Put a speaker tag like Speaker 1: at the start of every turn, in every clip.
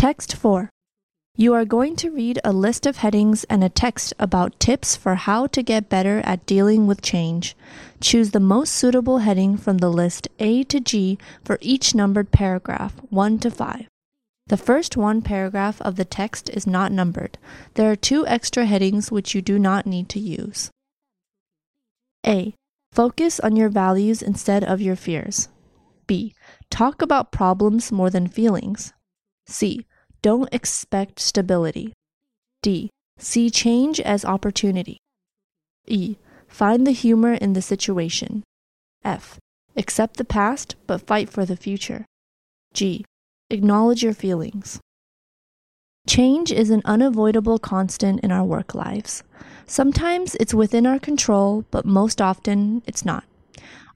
Speaker 1: Text 4. You are going to read a list of headings and a text about tips for how to get better at dealing with change. Choose the most suitable heading from the list A to G for each numbered paragraph, 1 to 5. The first one paragraph of the text is not numbered. There are two extra headings which you do not need to use. A. Focus on your values instead of your fears. B. Talk about problems more than feelings. C. Don't expect stability. D. See change as opportunity. E. Find the humor in the situation. F. Accept the past but fight for the future. G. Acknowledge your feelings. Change is an unavoidable constant in our work lives. Sometimes it's within our control, but most often it's not.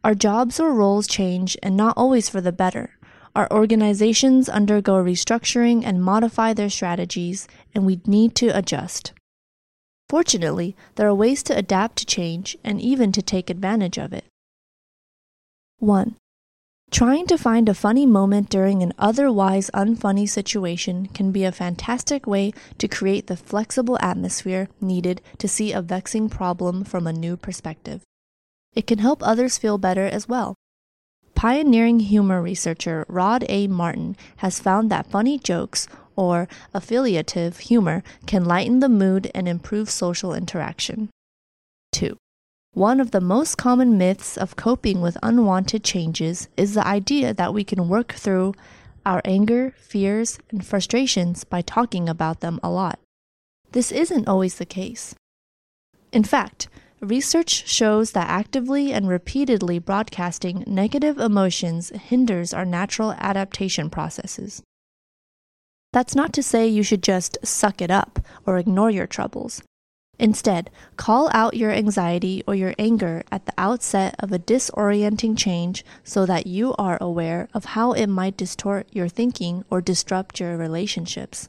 Speaker 1: Our jobs or roles change, and not always for the better. Our organizations undergo restructuring and modify their strategies, and we need to adjust. Fortunately, there are ways to adapt to change and even to take advantage of it. 1. Trying to find a funny moment during an otherwise unfunny situation can be a fantastic way to create the flexible atmosphere needed to see a vexing problem from a new perspective. It can help others feel better as well. Pioneering humor researcher Rod A. Martin has found that funny jokes, or affiliative humor, can lighten the mood and improve social interaction. 2. One of the most common myths of coping with unwanted changes is the idea that we can work through our anger, fears, and frustrations by talking about them a lot. This isn't always the case. In fact, Research shows that actively and repeatedly broadcasting negative emotions hinders our natural adaptation processes. That's not to say you should just suck it up or ignore your troubles. Instead, call out your anxiety or your anger at the outset of a disorienting change so that you are aware of how it might distort your thinking or disrupt your relationships.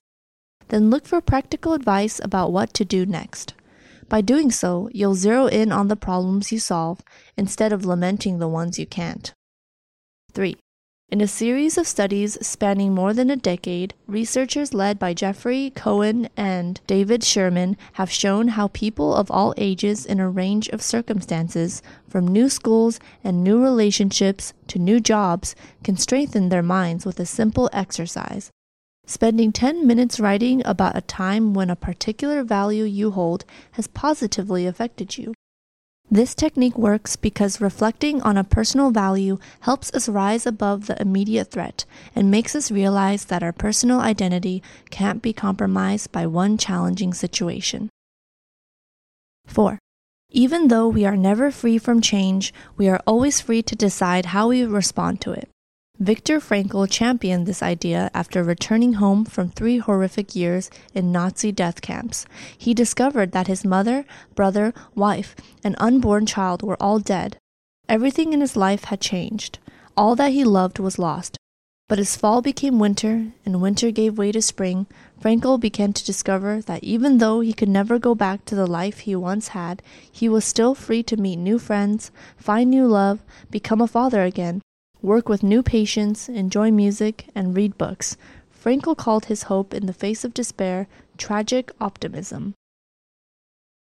Speaker 1: Then look for practical advice about what to do next. By doing so, you'll zero in on the problems you solve instead of lamenting the ones you can't. 3. In a series of studies spanning more than a decade, researchers led by Geoffrey Cohen and David Sherman have shown how people of all ages in a range of circumstances, from new schools and new relationships to new jobs, can strengthen their minds with a simple exercise Spending 10 minutes writing about a time when a particular value you hold has positively affected you. This technique works because reflecting on a personal value helps us rise above the immediate threat and makes us realize that our personal identity can't be compromised by one challenging situation. 4. Even though we are never free from change, we are always free to decide how we respond to it. Viktor Frankl championed this idea after returning home from three horrific years in Nazi death camps. He discovered that his mother, brother, wife, and unborn child were all dead. Everything in his life had changed. All that he loved was lost. But as fall became winter and winter gave way to spring, Frankl began to discover that even though he could never go back to the life he once had, he was still free to meet new friends, find new love, become a father again, work with new patients, enjoy music, and read books. Frankl called his hope in the face of despair tragic optimism.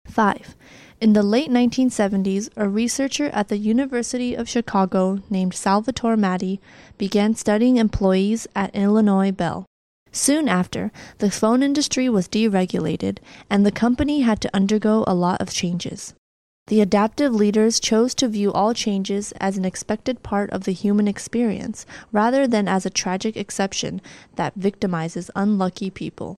Speaker 1: 5. In the late 1970s, a researcher at the University of Chicago named Salvatore Maddi began studying employees at Illinois Bell. Soon after, the phone industry was deregulated, and the company had to undergo a lot of changes. The adaptive leaders chose to view all changes as an expected part of the human experience rather than as a tragic exception that victimizes unlucky people.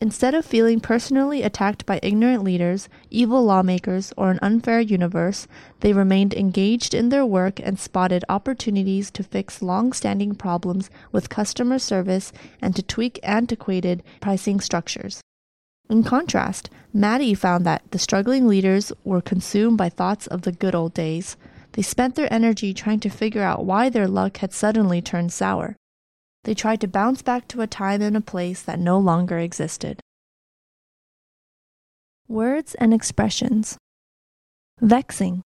Speaker 1: Instead of feeling personally attacked by ignorant leaders, evil lawmakers, or an unfair universe, they remained engaged in their work and spotted opportunities to fix long standing problems with customer service and to tweak antiquated pricing structures. In contrast, Maddi found that the struggling leaders were consumed by thoughts of the good old days. They spent their energy trying to figure out why their luck had suddenly turned sour. They tried to bounce back to a time and a place that no longer existed. Words and expressions Vexing,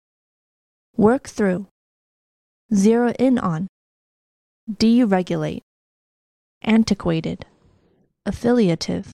Speaker 1: work through, zero in on, deregulate, antiquated, affiliative.